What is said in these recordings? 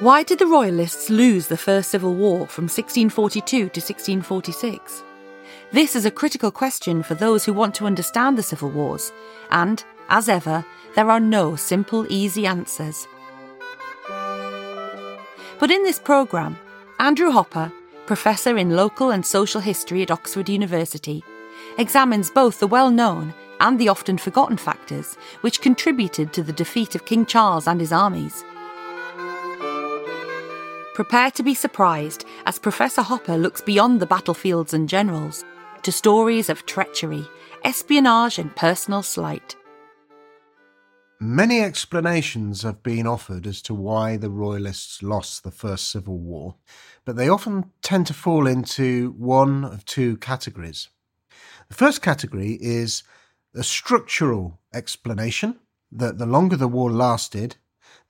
Why did the Royalists lose the First Civil War from 1642 to 1646? This is a critical question for those who want to understand the Civil Wars, and, as ever, there are no simple, easy answers. But in this programme, Andrew Hopper, Professor in Local and Social History at Oxford University, examines both the well known and the often forgotten factors which contributed to the defeat of King Charles and his armies. Prepare to be surprised as Professor Hopper looks beyond the battlefields and generals to stories of treachery, espionage, and personal slight. Many explanations have been offered as to why the Royalists lost the First Civil War, but they often tend to fall into one of two categories. The first category is a structural explanation that the longer the war lasted,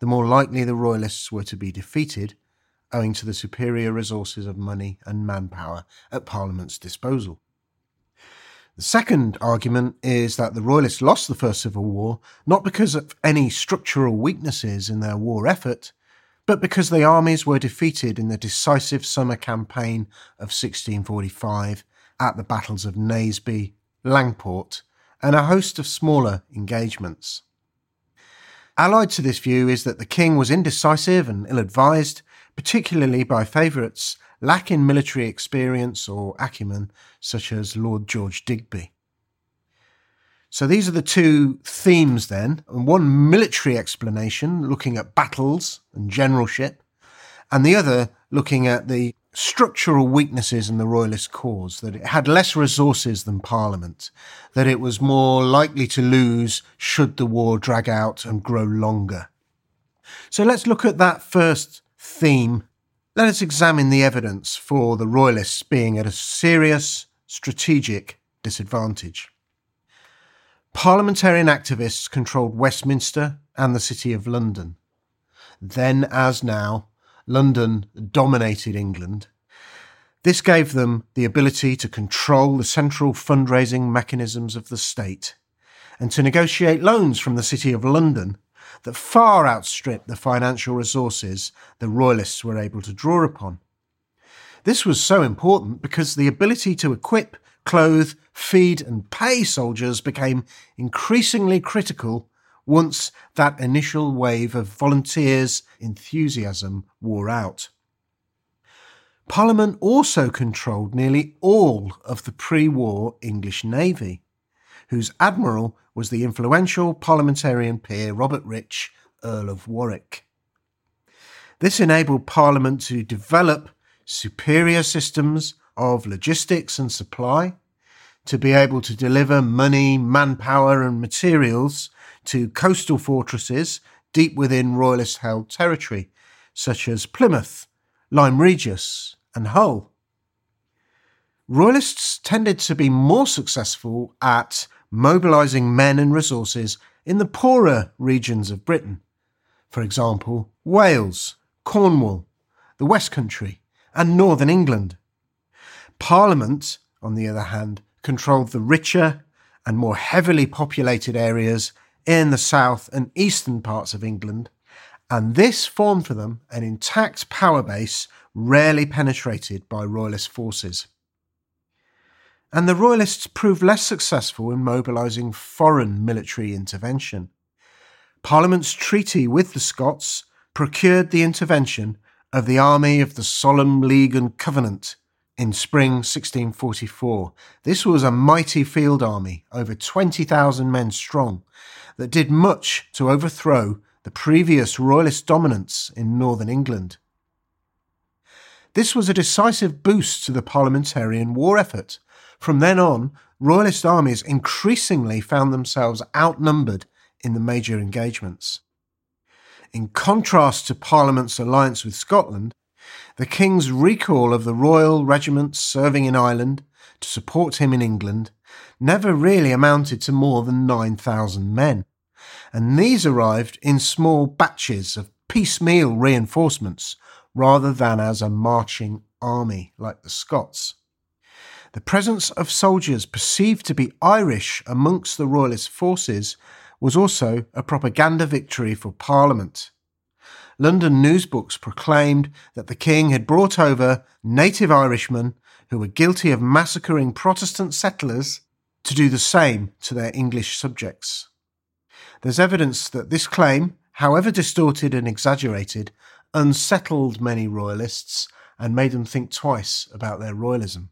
the more likely the Royalists were to be defeated, owing to the superior resources of money and manpower at Parliament's disposal. The second argument is that the Royalists lost the First Civil War not because of any structural weaknesses in their war effort, but because the armies were defeated in the decisive summer campaign of 1645 at the battles of Naseby, Langport, and a host of smaller engagements. Allied to this view is that the king was indecisive and ill advised, particularly by favourites lacking military experience or acumen, such as Lord George Digby. So these are the two themes then, and one military explanation looking at battles and generalship, and the other looking at the structural weaknesses in the royalist cause, that it had less resources than Parliament, that it was more likely to lose should the war drag out and grow longer. So let's look at that first theme. Let us examine the evidence for the royalists being at a serious strategic disadvantage. Parliamentarian activists controlled Westminster and the City of London. Then, as now, London dominated England. This gave them the ability to control the central fundraising mechanisms of the state and to negotiate loans from the City of London that far outstripped the financial resources the Royalists were able to draw upon. This was so important because the ability to equip, clothe, feed, and pay soldiers became increasingly critical once that initial wave of volunteers' enthusiasm wore out. Parliament also controlled nearly all of the pre war English Navy, whose admiral was the influential parliamentarian peer Robert Rich, Earl of Warwick. This enabled Parliament to develop superior systems of logistics and supply, to be able to deliver money, manpower, and materials to coastal fortresses deep within Royalist held territory, such as Plymouth, Lyme Regis, and Hull. Royalists tended to be more successful at mobilising men and resources in the poorer regions of Britain, for example, Wales, Cornwall, the West Country, and Northern England. Parliament, on the other hand, controlled the richer and more heavily populated areas in the south and eastern parts of England, and this formed for them an intact power base rarely penetrated by Royalist forces. And the Royalists proved less successful in mobilising foreign military intervention. Parliament's treaty with the Scots procured the intervention of the Army of the Solemn League and Covenant in spring 1644. This was a mighty field army, over 20,000 men strong, that did much to overthrow the previous royalist dominance in northern England. This was a decisive boost to the parliamentarian war effort. From then on, royalist armies increasingly found themselves outnumbered in the major engagements. In contrast to Parliament's alliance with Scotland, the King's recall of the royal regiments serving in Ireland to support him in England never really amounted to more than 9,000 men and these arrived in small batches of piecemeal reinforcements rather than as a marching army like the Scots. The presence of soldiers perceived to be Irish amongst the Royalist forces was also a propaganda victory for Parliament. London newsbooks proclaimed that the king had brought over native Irishmen who were guilty of massacring Protestant settlers to do the same to their English subjects. There's evidence that this claim, however distorted and exaggerated, unsettled many royalists and made them think twice about their royalism.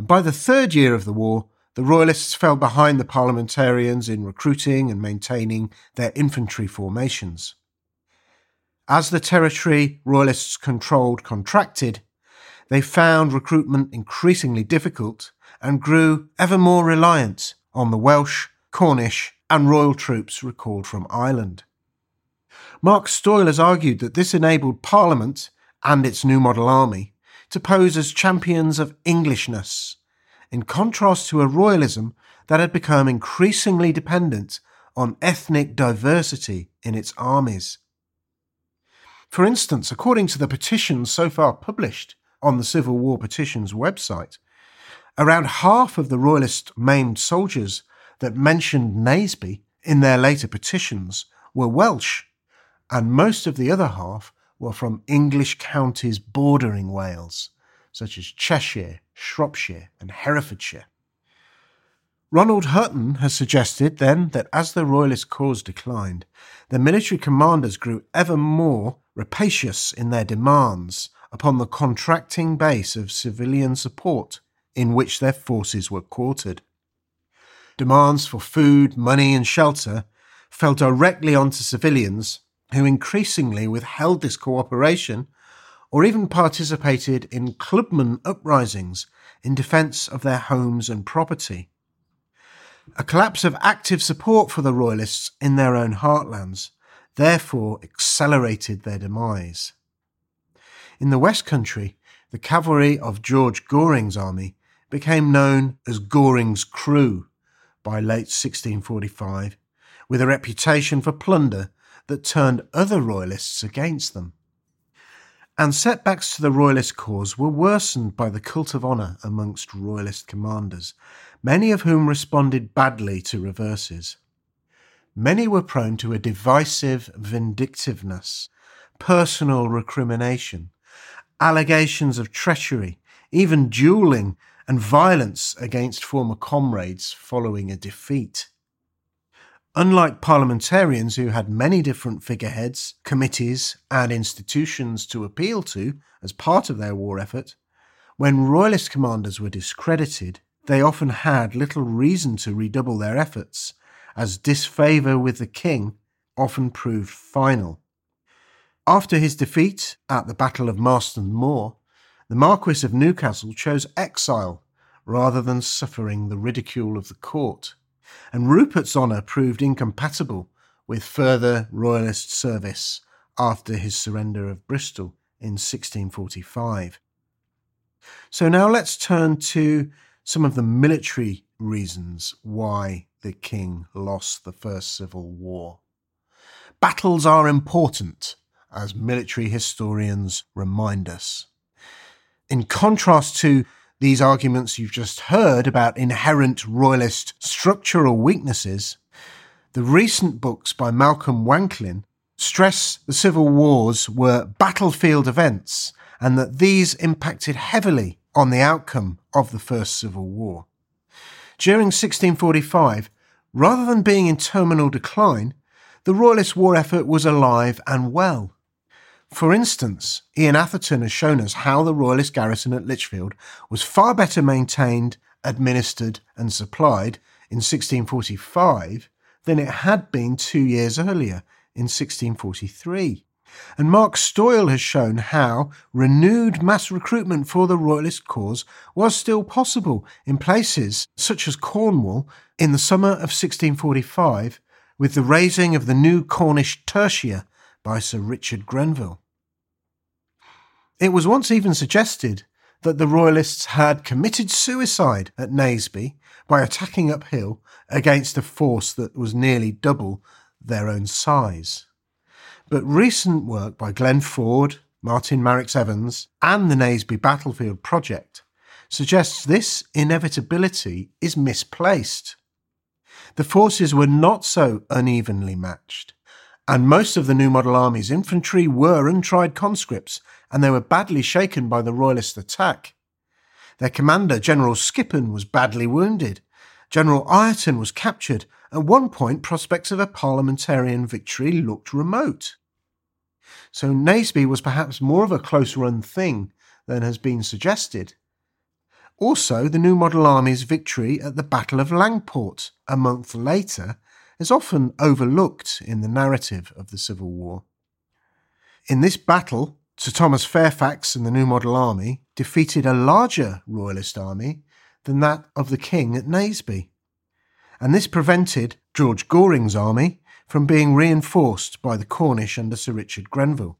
And by the third year of the war, the royalists fell behind the parliamentarians in recruiting and maintaining their infantry formations. As the territory royalists controlled contracted, they found recruitment increasingly difficult and grew ever more reliant on the Welsh, Cornish, and royal troops recalled from Ireland. Mark Stoyle has argued that this enabled Parliament and its new model army to pose as champions of Englishness, in contrast to a royalism that had become increasingly dependent on ethnic diversity in its armies. For instance, according to the petitions so far published on the Civil War Petitions website, around half of the royalist maimed soldiers that mentioned Naseby in their later petitions were Welsh, and most of the other half were from English counties bordering Wales, such as Cheshire, Shropshire, and Herefordshire. Ronald Hutton has suggested then that as the royalist cause declined, the military commanders grew ever more rapacious in their demands upon the contracting base of civilian support in which their forces were quartered. Demands for food, money, and shelter fell directly onto civilians who increasingly withheld this cooperation or even participated in clubman uprisings in defence of their homes and property. A collapse of active support for the Royalists in their own heartlands therefore accelerated their demise. In the West Country, the cavalry of George Goring's army became known as Goring's Crew by late 1645, with a reputation for plunder that turned other royalists against them. And setbacks to the royalist cause were worsened by the cult of honour amongst royalist commanders, many of whom responded badly to reverses. Many were prone to a divisive vindictiveness, personal recrimination, allegations of treachery, even duelling and violence against former comrades following a defeat. Unlike parliamentarians who had many different figureheads, committees, and institutions to appeal to as part of their war effort, when royalist commanders were discredited, they often had little reason to redouble their efforts, as disfavour with the king often proved final. After his defeat at the Battle of Marston Moor, the Marquis of Newcastle chose exile rather than suffering the ridicule of the court and Rupert's honour proved incompatible with further royalist service after his surrender of Bristol in 1645. So now let's turn to some of the military reasons why the king lost the First Civil War. Battles are important, as military historians remind us. In contrast to these arguments you've just heard about inherent royalist structural weaknesses, the recent books by Malcolm Wanklyn stress the civil wars were battlefield events and that these impacted heavily on the outcome of the First Civil War. During 1645, rather than being in terminal decline, the Royalist war effort was alive and well. For instance, Ian Atherton has shown us how the Royalist garrison at Lichfield was far better maintained, administered, and supplied in 1645 than it had been two years earlier in 1643. And Mark Stoyle has shown how renewed mass recruitment for the Royalist cause was still possible in places such as Cornwall in the summer of 1645 with the raising of the new Cornish tertia by Sir Richard Grenville. It was once even suggested that the Royalists had committed suicide at Naseby by attacking uphill against a force that was nearly double their own size. But recent work by Glenn Foard, Martin Marix Evans, and the Naseby Battlefield Project suggests this inevitability is misplaced. The forces were not so unevenly matched, And most of the New Model Army's infantry were untried conscripts, and they were badly shaken by the Royalist attack. Their commander, General Skippon, was badly wounded. General Ireton was captured. At one point, prospects of a parliamentarian victory looked remote. So Naseby was perhaps more of a close run thing than has been suggested. Also, the New Model Army's victory at the Battle of Langport a month later is often overlooked in the narrative of the Civil War. In this battle, Sir Thomas Fairfax and the New Model Army defeated a larger Royalist army than that of the King at Naseby. And this prevented George Goring's army from being reinforced by the Cornish under Sir Richard Grenville.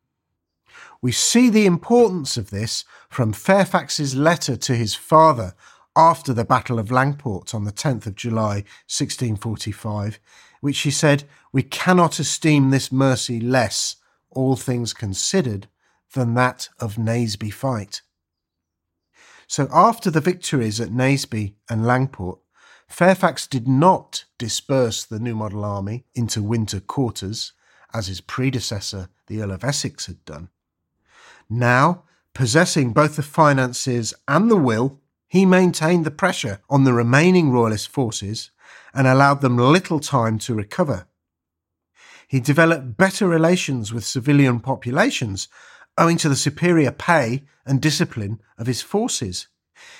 We see the importance of this from Fairfax's letter to his father after the Battle of Langport on the 10th of July 1645, which he said, We cannot esteem this mercy less, all things considered, than that of Naseby fight. So after the victories at Naseby and Langport, Fairfax did not disperse the New Model Army into winter quarters, as his predecessor, the Earl of Essex, had done. Now, possessing both the finances and the will, he maintained the pressure on the remaining Royalist forces and allowed them little time to recover. He developed better relations with civilian populations owing to the superior pay and discipline of his forces.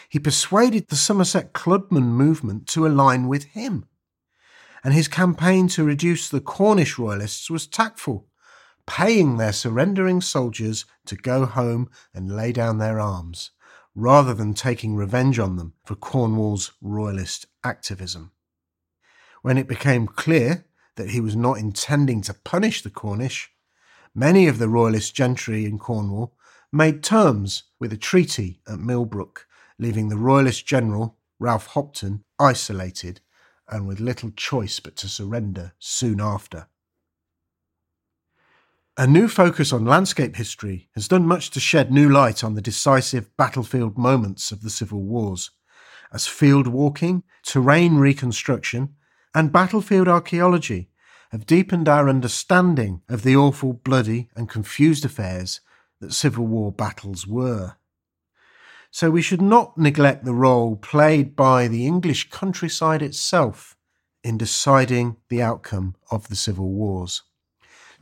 He persuaded the Somerset Clubman movement to align with him. And his campaign to reduce the Cornish royalists was tactful, paying their surrendering soldiers to go home and lay down their arms, rather than taking revenge on them for Cornwall's royalist activism. When it became clear that he was not intending to punish the Cornish, many of the royalist gentry in Cornwall made terms with a treaty at Millbrook, leaving the royalist general, Ralph Hopton, isolated and with little choice but to surrender soon after. A new focus on landscape history has done much to shed new light on the decisive battlefield moments of the Civil Wars, as field walking, terrain reconstruction, and battlefield archaeology have deepened our understanding of the awful, bloody, and confused affairs that Civil War battles were. So we should not neglect the role played by the English countryside itself in deciding the outcome of the Civil Wars.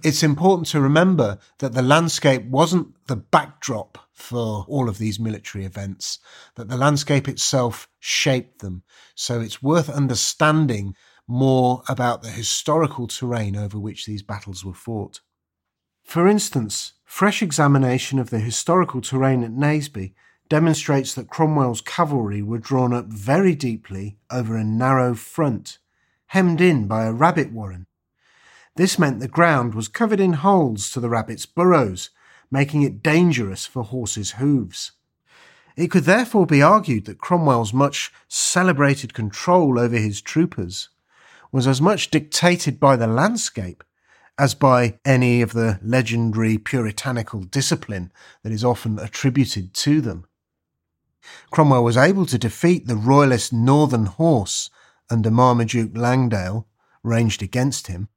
It's important to remember that the landscape wasn't the backdrop for all of these military events, that the landscape itself shaped them. So it's worth understanding more about the historical terrain over which these battles were fought. For instance, fresh examination of the historical terrain at Naseby demonstrates that Cromwell's cavalry were drawn up very deeply over a narrow front, hemmed in by a rabbit warren. This meant the ground was covered in holes to the rabbits' burrows, making it dangerous for horses' hooves. It could therefore be argued that Cromwell's much celebrated control over his troopers was as much dictated by the landscape as by any of the legendary puritanical discipline that is often attributed to them. Cromwell was able to defeat the royalist Northern Horse under Marmaduke Langdale, ranged against him,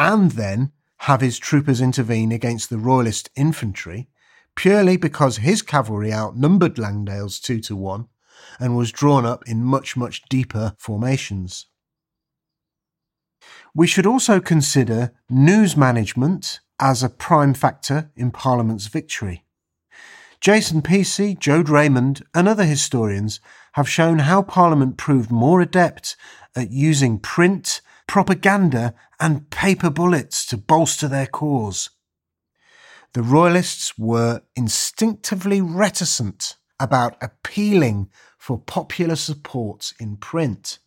and then have his troopers intervene against the royalist infantry purely because his cavalry outnumbered Langdale's two to one and was drawn up in much, much deeper formations. We should also consider news management as a prime factor in Parliament's victory. Jason Peacey, Joad Raymond, and other historians have shown how Parliament proved more adept at using print, propaganda, and paper bullets to bolster their cause. The Royalists were instinctively reticent about appealing for popular support in print.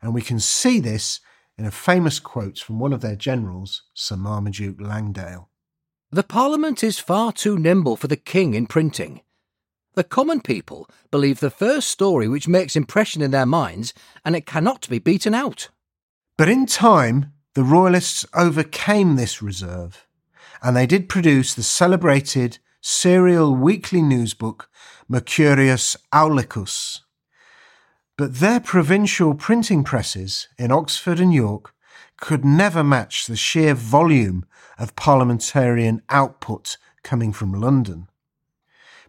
And we can see this in a famous quote from one of their generals, Sir Marmaduke Langdale. The Parliament is far too nimble for the King in printing. The common people believe the first story which makes impression in their minds, and it cannot be beaten out. But in time, the Royalists overcame this reserve, and they did produce the celebrated serial weekly newsbook Mercurius Aulicus, but their provincial printing presses in Oxford and York could never match the sheer volume of parliamentarian output coming from London.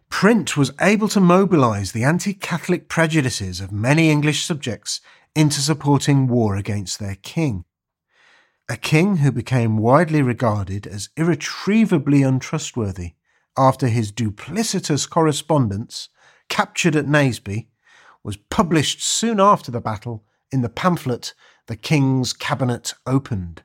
Print was able to mobilise the anti Catholic prejudices of many English subjects into supporting war against their king. A king who became widely regarded as irretrievably untrustworthy after his duplicitous correspondence, captured at Naseby, was published soon after the battle in the pamphlet The King's Cabinet Opened.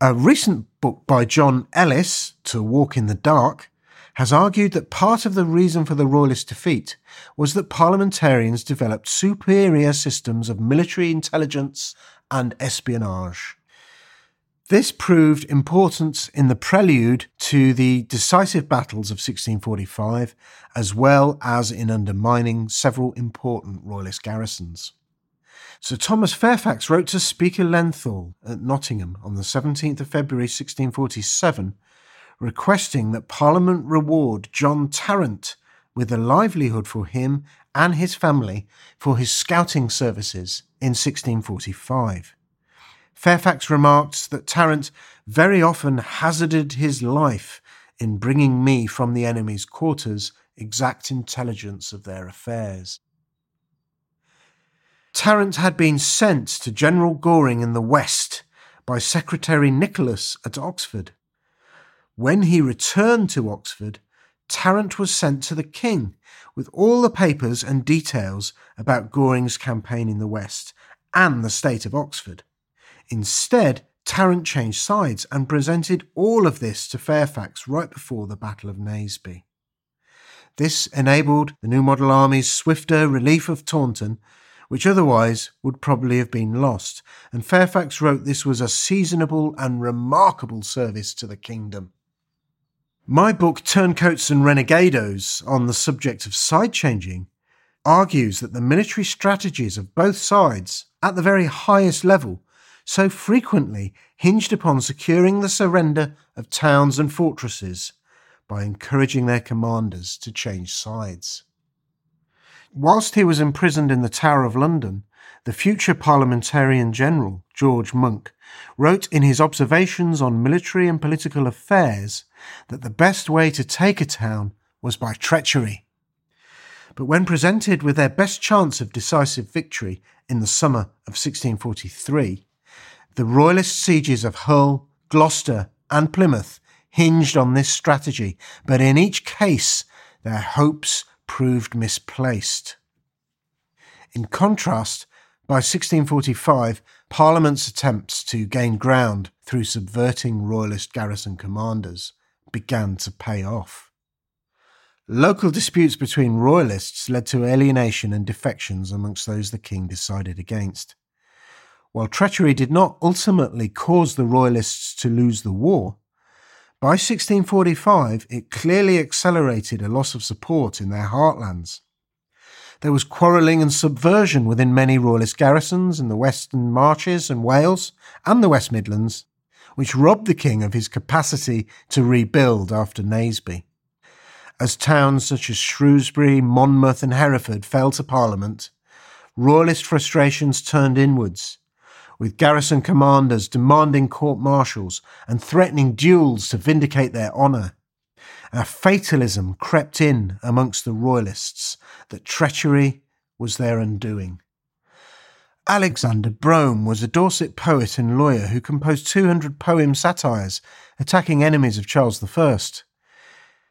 A recent book by John Ellis, To Walk in the Dark, has argued that part of the reason for the Royalist defeat was that parliamentarians developed superior systems of military intelligence and espionage. This proved important in the prelude to the decisive battles of 1645, as well as in undermining several important Royalist garrisons. Sir Thomas Fairfax wrote to Speaker Lenthall at Nottingham on the 17th of February 1647 requesting that Parliament reward John Tarrant with a livelihood for him and his family for his scouting services in 1645. Fairfax remarked that Tarrant very often hazarded his life in bringing me from the enemy's quarters exact intelligence of their affairs. Tarrant had been sent to General Goring in the West by Secretary Nicholas at Oxford. When he returned to Oxford, Tarrant was sent to the king with all the papers and details about Goring's campaign in the West and the state of Oxford. Instead, Tarrant changed sides and presented all of this to Fairfax right before the Battle of Naseby. This enabled the New Model Army's swifter relief of Taunton, which otherwise would probably have been lost, and Fairfax wrote this was a seasonable and remarkable service to the kingdom. My book, Turncoats and Renegados, on the subject of side changing, argues that the military strategies of both sides, at the very highest level, so frequently hinged upon securing the surrender of towns and fortresses by encouraging their commanders to change sides. Whilst he was imprisoned in the Tower of London, the future parliamentarian general, George Monk, wrote in his Observations on Military and Political Affairs that the best way to take a town was by treachery. But when presented with their best chance of decisive victory in the summer of 1643, the Royalist sieges of Hull, Gloucester, and Plymouth hinged on this strategy, but in each case their hopes proved misplaced. In contrast, by 1645, Parliament's attempts to gain ground through subverting Royalist garrison commanders began to pay off. Local disputes between Royalists led to alienation and defections amongst those the king decided against. While treachery did not ultimately cause the Royalists to lose the war, by 1645 it clearly accelerated a loss of support in their heartlands. There was quarrelling and subversion within many royalist garrisons in the Western Marches and Wales and the West Midlands, which robbed the king of his capacity to rebuild after Naseby. As towns such as Shrewsbury, Monmouth, and Hereford fell to Parliament, royalist frustrations turned inwards, with garrison commanders demanding court martials and threatening duels to vindicate their honour a fatalism crept in amongst the royalists that treachery was their undoing. Alexander Brome was a Dorset poet and lawyer who composed 200 poem satires attacking enemies of Charles I.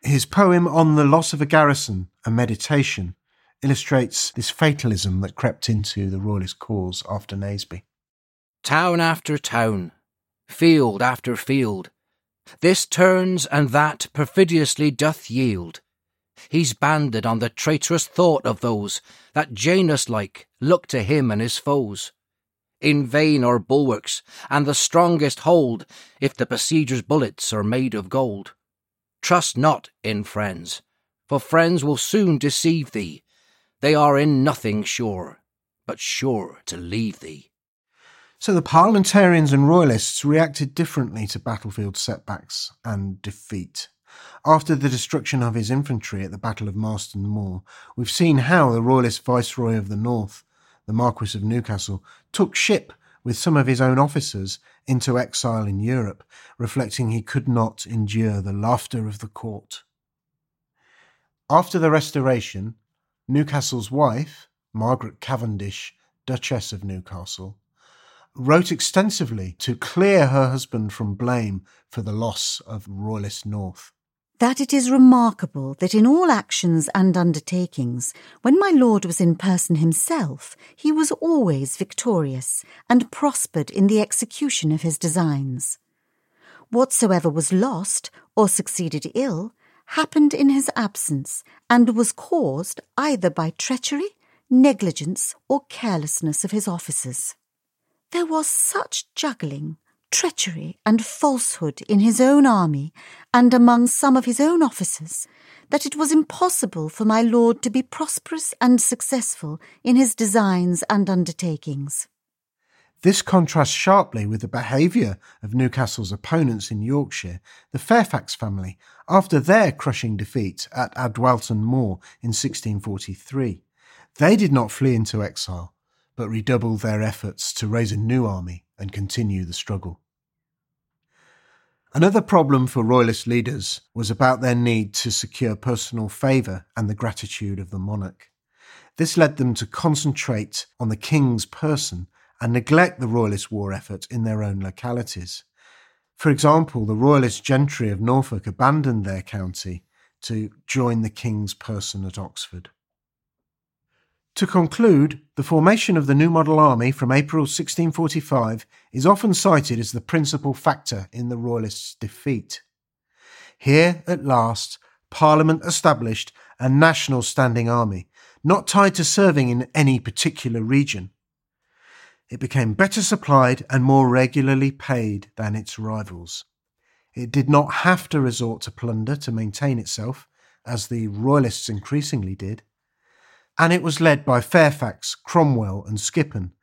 His poem On the Loss of a Garrison, a Meditation, illustrates this fatalism that crept into the royalist cause after Naseby. Town after town, field after field, this turns and that perfidiously doth yield. He's banded on the traitorous thought of those that Janus like look to him and his foes. In vain are bulwarks, and the strongest hold, if the besieger's bullets are made of gold. Trust not in friends, for friends will soon deceive thee. They are in nothing sure, but sure to leave thee. So the parliamentarians and royalists reacted differently to battlefield setbacks and defeat. After the destruction of his infantry at the Battle of Marston Moor, we've seen how the royalist viceroy of the north, the Marquis of Newcastle, took ship with some of his own officers into exile in Europe, reflecting he could not endure the laughter of the court. After the Restoration, Newcastle's wife, Margaret Cavendish, Duchess of Newcastle, wrote extensively to clear her husband from blame for the loss of Royalist North that it is remarkable that in all actions and undertakings, when my lord was in person himself, he was always victorious and prospered in the execution of his designs. Whatsoever was lost or succeeded ill happened in his absence and was caused either by treachery, negligence, or carelessness of his officers. There was such juggling treachery and falsehood in his own army and among some of his own officers, that it was impossible for my lord to be prosperous and successful in his designs and undertakings. This contrasts sharply with the behaviour of Newcastle's opponents in Yorkshire, the Fairfax family, after their crushing defeat at Adwalton Moor in 1643. They did not flee into exile, but redoubled their efforts to raise a new army and continue the struggle. Another problem for royalist leaders was about their need to secure personal favour and the gratitude of the monarch. This led them to concentrate on the king's person and neglect the royalist war effort in their own localities. For example, the royalist gentry of Norfolk abandoned their county to join the king's person at Oxford. To conclude, the formation of the New Model Army from April 1645 is often cited as the principal factor in the Royalists' defeat. Here, at last, Parliament established a national standing army, not tied to serving in any particular region. It became better supplied and more regularly paid than its rivals. It did not have to resort to plunder to maintain itself, as the Royalists increasingly did and it was led by Fairfax, Cromwell, and Skippon,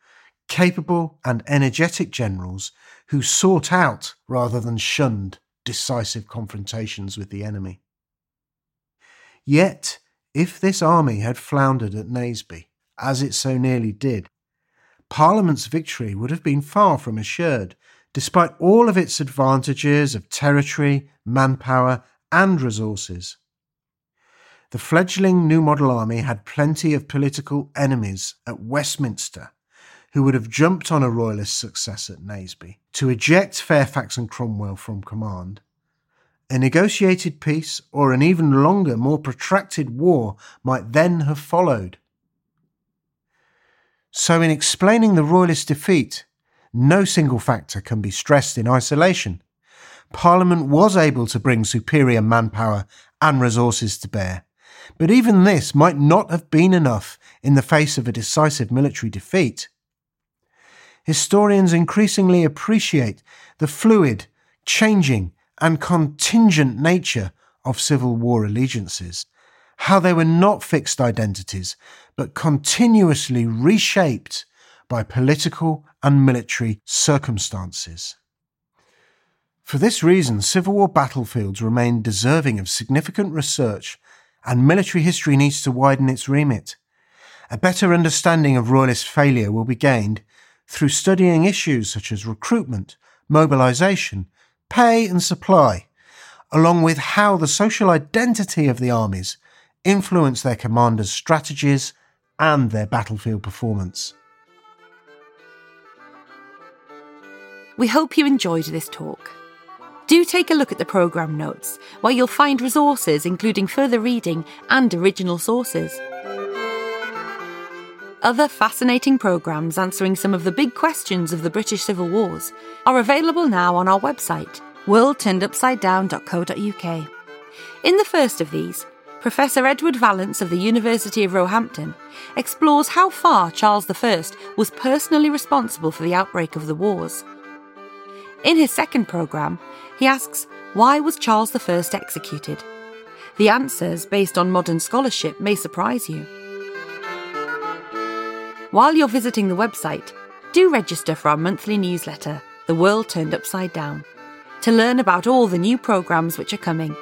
capable and energetic generals who sought out rather than shunned decisive confrontations with the enemy. Yet, if this army had floundered at Naseby, as it so nearly did, Parliament's victory would have been far from assured, despite all of its advantages of territory, manpower, and resources. The fledgling New Model Army had plenty of political enemies at Westminster who would have jumped on a Royalist success at Naseby to eject Fairfax and Cromwell from command. A negotiated peace or an even longer, more protracted war might then have followed. So, in explaining the Royalist defeat, no single factor can be stressed in isolation. Parliament was able to bring superior manpower and resources to bear, but even this might not have been enough in the face of a decisive military defeat. Historians increasingly appreciate the fluid, changing, and contingent nature of Civil War allegiances, how they were not fixed identities, but continuously reshaped by political and military circumstances. For this reason, Civil War battlefields remain deserving of significant research and military history needs to widen its remit. A better understanding of Royalist failure will be gained through studying issues such as recruitment, mobilisation, pay and supply, along with how the social identity of the armies influence their commanders' strategies and their battlefield performance. We hope you enjoyed this talk. Do take a look at the programme notes, where you'll find resources including further reading and original sources. Other fascinating programmes answering some of the big questions of the British Civil Wars are available now on our website, worldturnedupsidedown.co.uk. In the first of these, Professor Edward Vallance of the University of Roehampton explores how far Charles I was personally responsible for the outbreak of the wars. In his second programme, he asks, why was Charles I executed? The answers, based on modern scholarship, may surprise you. While you're visiting the website, do register for our monthly newsletter, The World Turned Upside Down, to learn about all the new programmes which are coming